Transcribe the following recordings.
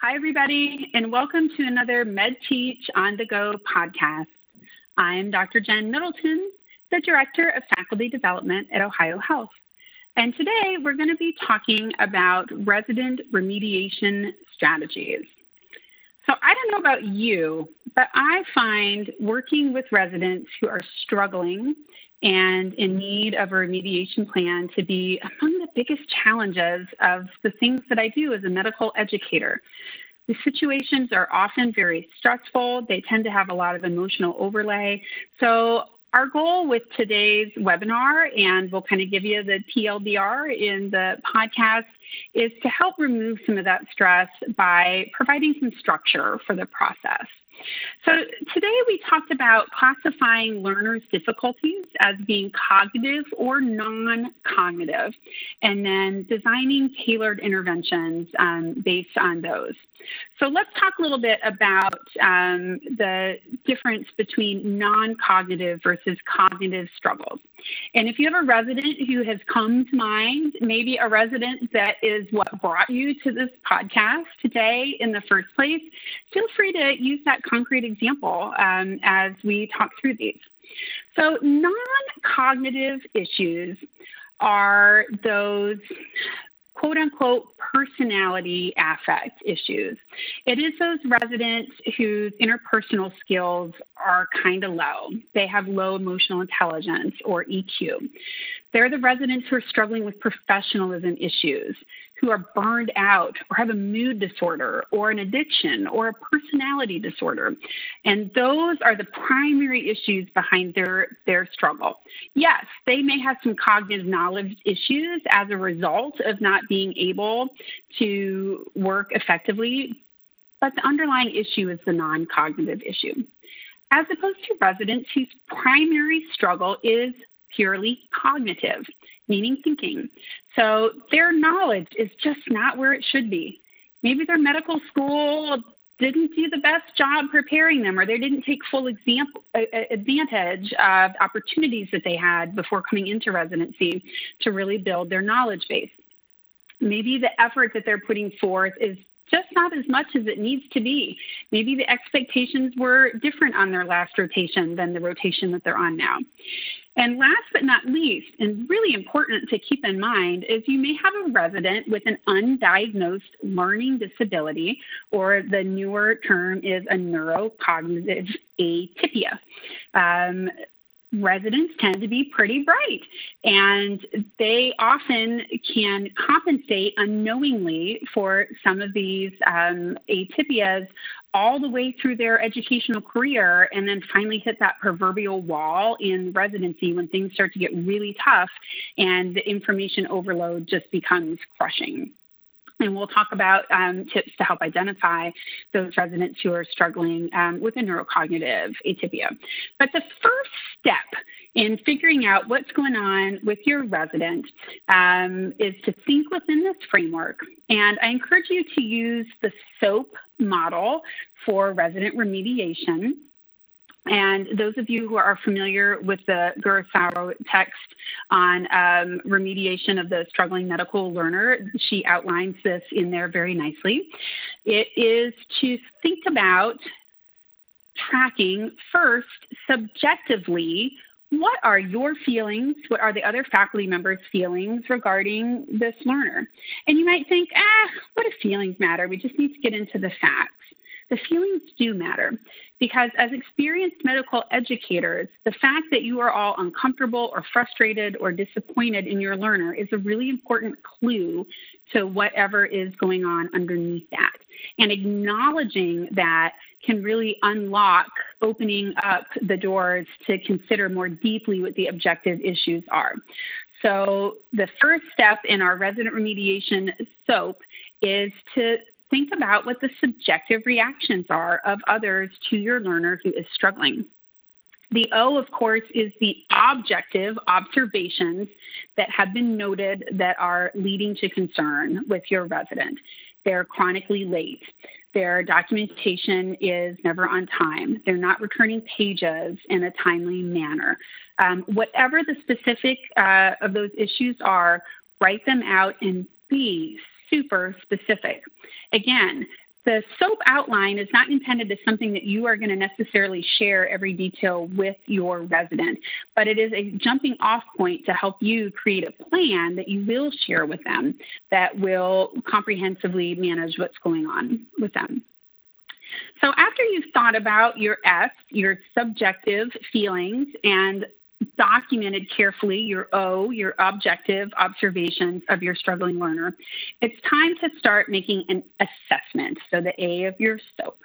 Hi, everybody, and welcome to another MedTeach on the Go podcast. I'm Dr. Jen Middleton, the Director of Faculty Development at Ohio Health. And today we're going to be talking about resident remediation strategies. So, I don't know about you, but I find working with residents who are struggling and in need of a remediation plan to be among the biggest challenges of the things that I do as a medical educator. The situations are often very stressful. They tend to have a lot of emotional overlay. So, our goal with today's webinar, and we'll kind of give you the TLDR in the podcast, is to help remove some of that stress by providing some structure for the process. So today we talked about classifying learners' difficulties as being cognitive or non-cognitive, and then designing tailored interventions um, based on those. So let's talk a little bit about um, the difference between non-cognitive versus cognitive struggles. And if you have a resident who has come to mind, maybe a resident that is what brought you to this podcast today in the first place, feel free to use that concrete example um, as we talk through these. So, non cognitive issues are those quote unquote personality affect issues. It is those residents whose interpersonal skills are kind of low. They have low emotional intelligence or EQ. They're the residents who are struggling with professionalism issues, who are burned out or have a mood disorder or an addiction or a personality disorder. And those are the primary issues behind their, their struggle. Yes, they may have some cognitive knowledge issues as a result of not being able to work effectively, but the underlying issue is the non cognitive issue. As opposed to residents whose primary struggle is purely cognitive, meaning thinking. So their knowledge is just not where it should be. Maybe their medical school didn't do the best job preparing them, or they didn't take full example, advantage of opportunities that they had before coming into residency to really build their knowledge base. Maybe the effort that they're putting forth is just not as much as it needs to be. Maybe the expectations were different on their last rotation than the rotation that they're on now. And last but not least, and really important to keep in mind, is you may have a resident with an undiagnosed learning disability, or the newer term is a neurocognitive atypia. Um, residents tend to be pretty bright and they often can compensate unknowingly for some of these um, atypias all the way through their educational career and then finally hit that proverbial wall in residency when things start to get really tough and the information overload just becomes crushing. And we'll talk about um, tips to help identify those residents who are struggling um, with a neurocognitive atypia. But the first step in figuring out what's going on with your resident um, is to think within this framework. And I encourage you to use the SOAP model for resident remediation. And those of you who are familiar with the Guerrasio text on um, remediation of the struggling medical learner, she outlines this in there very nicely. It is to think about tracking first subjectively what are your feelings? What are the other faculty members' feelings regarding this learner? And you might think, ah, what do feelings matter? We just need to get into the facts the feelings do matter because as experienced medical educators, the fact that you are all uncomfortable or frustrated or disappointed in your learner is a really important clue to whatever is going on underneath that. And acknowledging that can really unlock opening up the doors to consider more deeply what the objective issues are. So, the first step in our resident remediation SOAP is to think about what the subjective reactions are of others to your learner who is struggling. The O, of course, is the objective observations that have been noted that are leading to concern with your resident. They're chronically late. Their documentation is never on time. They're not returning pages in a timely manner. Um, whatever the specific uh, of those issues are, write them out and be super specific. Again, the SOAP outline is not intended as something that you are going to necessarily share every detail with your resident, but it is a jumping off point to help you create a plan that you will share with them that will comprehensively manage what's going on with them. So, after you've thought about your S, your subjective feelings, and documented carefully your O, your objective observations of your struggling learner, it's time to start making an assessment. So, the A of your SOAP.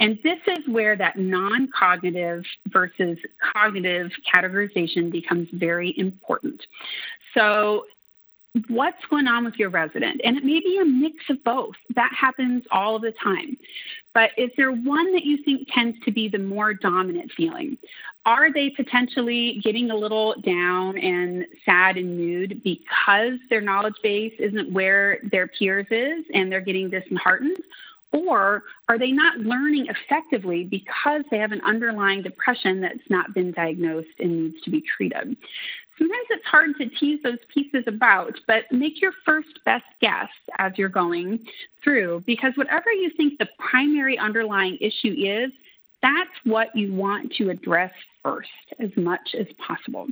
And this is where that non cognitive versus cognitive categorization becomes very important. So, what's going on with your resident? And it may be a mix of both. That happens all the time. But is there one that you think tends to be the more dominant feeling? Are they potentially getting a little down and sad and mood because their knowledge base isn't where their peers is and they're getting disheartened? Or are they not learning effectively because they have an underlying depression that's not been diagnosed and needs to be treated? Sometimes it's hard to tease those pieces about, but make your first best guess as you're going through because whatever you think the primary underlying issue is, that's what you want to address first as much as possible.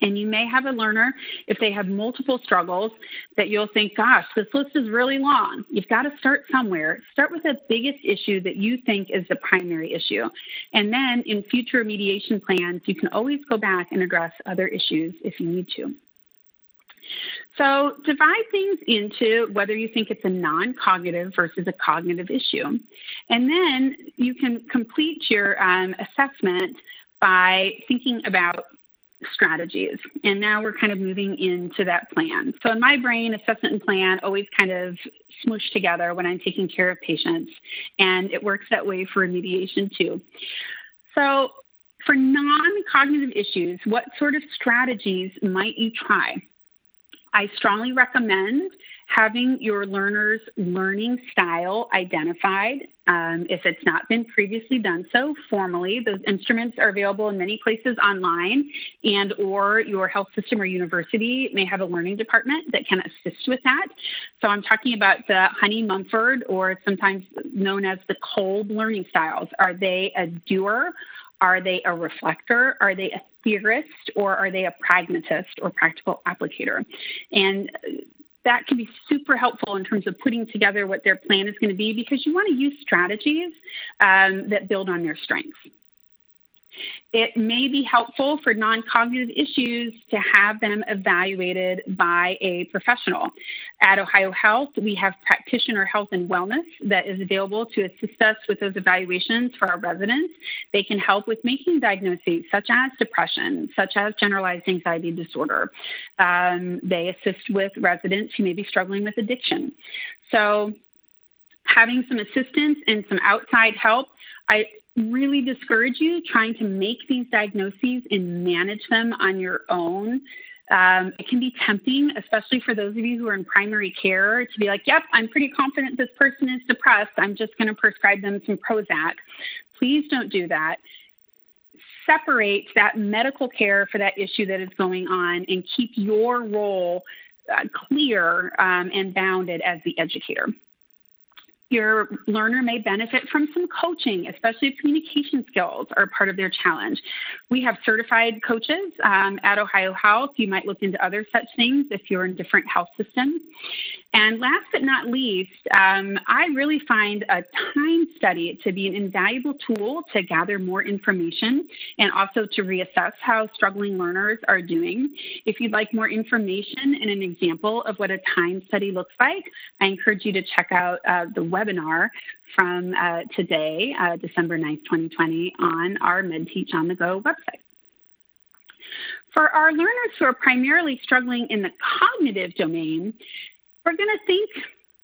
And you may have a learner, if they have multiple struggles, that you'll think, gosh, this list is really long. You've got to start somewhere. Start with the biggest issue that you think is the primary issue. And then in future remediation plans, you can always go back and address other issues if you need to. So divide things into whether you think it's a non cognitive versus a cognitive issue. And then you can complete your um, assessment by thinking about strategies. And now we're kind of moving into that plan. So in my brain, assessment and plan always kind of smush together when I'm taking care of patients. And it works that way for remediation too. So for non-cognitive issues, what sort of strategies might you try? I strongly recommend having your learner's learning style identified. Um, if it's not been previously done so formally, those instruments are available in many places online, and or your health system or university may have a learning department that can assist with that. So I'm talking about the Honey Mumford, or sometimes known as the Kolb learning styles. Are they a doer? Are they a reflector? Are they a theorist? Or are they a pragmatist or practical applicator? And that can be super helpful in terms of putting together what their plan is going to be because you want to use strategies um, that build on their strengths. It may be helpful for non cognitive issues to have them evaluated by a professional. At Ohio Health, we have practitioner health and wellness that is available to assist us with those evaluations for our residents. They can help with making diagnoses such as depression, such as generalized anxiety disorder. Um, they assist with residents who may be struggling with addiction. So, having some assistance and some outside help, I really discourage you trying to make these diagnoses and manage them on your own. Um, it can be tempting, especially for those of you who are in primary care, to be like, yep, I'm pretty confident this person is depressed. I'm just going to prescribe them some Prozac. Please don't do that. Separate that medical care for that issue that is going on and keep your role uh, clear um, and bounded as the educator. Your learner may benefit from some coaching, especially if communication skills are part of their challenge. We have certified coaches um, at Ohio Health. You might look into other such things if you're in different health systems. And last but not least, um, I really find a time study to be an invaluable tool to gather more information and also to reassess how struggling learners are doing. If you'd like more information and an example of what a time study looks like, I encourage you to check out uh, the webinar from uh, today, uh, December 9th, 2020, on our MedTeach on the Go website. For our learners who are primarily struggling in the cognitive domain, we're going to think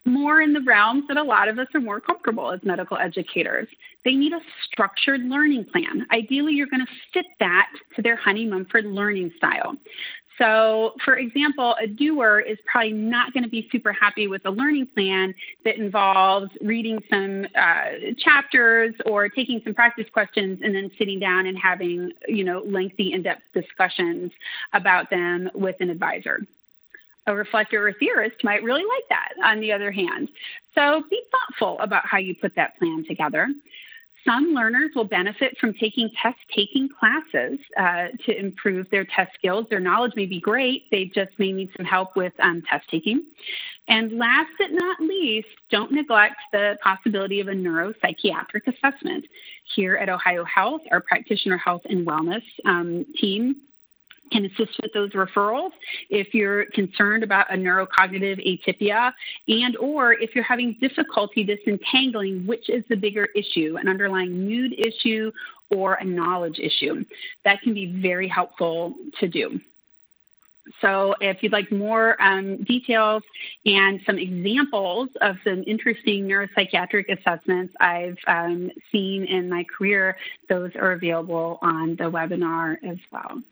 more in the realms that a lot of us are more comfortable as medical educators. They need a structured learning plan. Ideally, you're going to fit that to their Honey Mumford learning style. So, for example, a doer is probably not going to be super happy with a learning plan that involves reading some uh, chapters or taking some practice questions and then sitting down and having, you know, lengthy, in-depth discussions about them with an advisor A reflector or theorist might really like that, on the other hand. So be thoughtful about how you put that plan together. Some learners will benefit from taking test taking classes uh, to improve their test skills. Their knowledge may be great, they just may need some help with um, test taking. And last but not least, don't neglect the possibility of a neuropsychiatric assessment. Here at Ohio Health, our practitioner health and wellness um, team can assist with those referrals if you're concerned about a neurocognitive atypia and or if you're having difficulty disentangling which is the bigger issue an underlying mood issue or a knowledge issue that can be very helpful to do so if you'd like more um, details and some examples of some interesting neuropsychiatric assessments I've um, seen in my career, those are available on the webinar as well.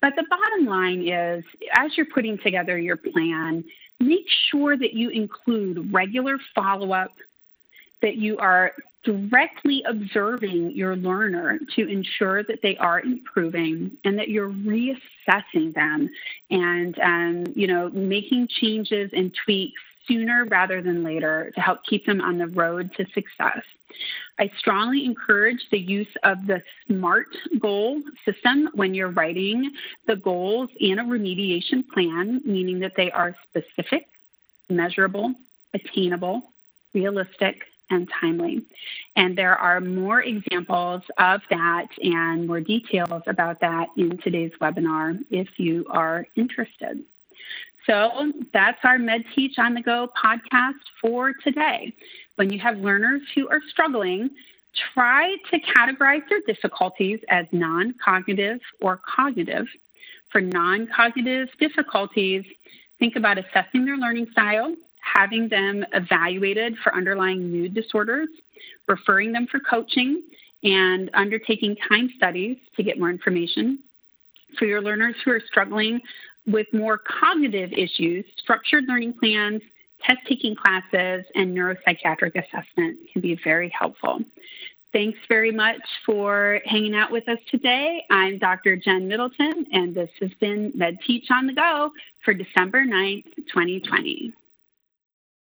But the bottom line is, as you're putting together your plan, make sure that you include regular follow up, that you are directly observing your learner to ensure that they are improving and that you're reassessing them and um, you know making changes and tweaks sooner rather than later to help keep them on the road to success. I strongly encourage the use of the SMART goal system when you're writing the goals in a remediation plan, meaning that they are specific, measurable, attainable, realistic, and timely. And there are more examples of that and more details about that in today's webinar if you are interested. So that's our MedTeach on the Go podcast for today. When you have learners who are struggling, try to categorize their difficulties as non cognitive or cognitive. For non cognitive difficulties, think about assessing their learning style, having them evaluated for underlying mood disorders, referring them for coaching, and undertaking time studies to get more information. For your learners who are struggling with more cognitive issues, structured learning plans, test taking classes, and neuropsychiatric assessment can be very helpful. Thanks very much for hanging out with us today. I'm Dr. Jen Middleton, and this has been MedTeach on the Go for December 9th, 2020.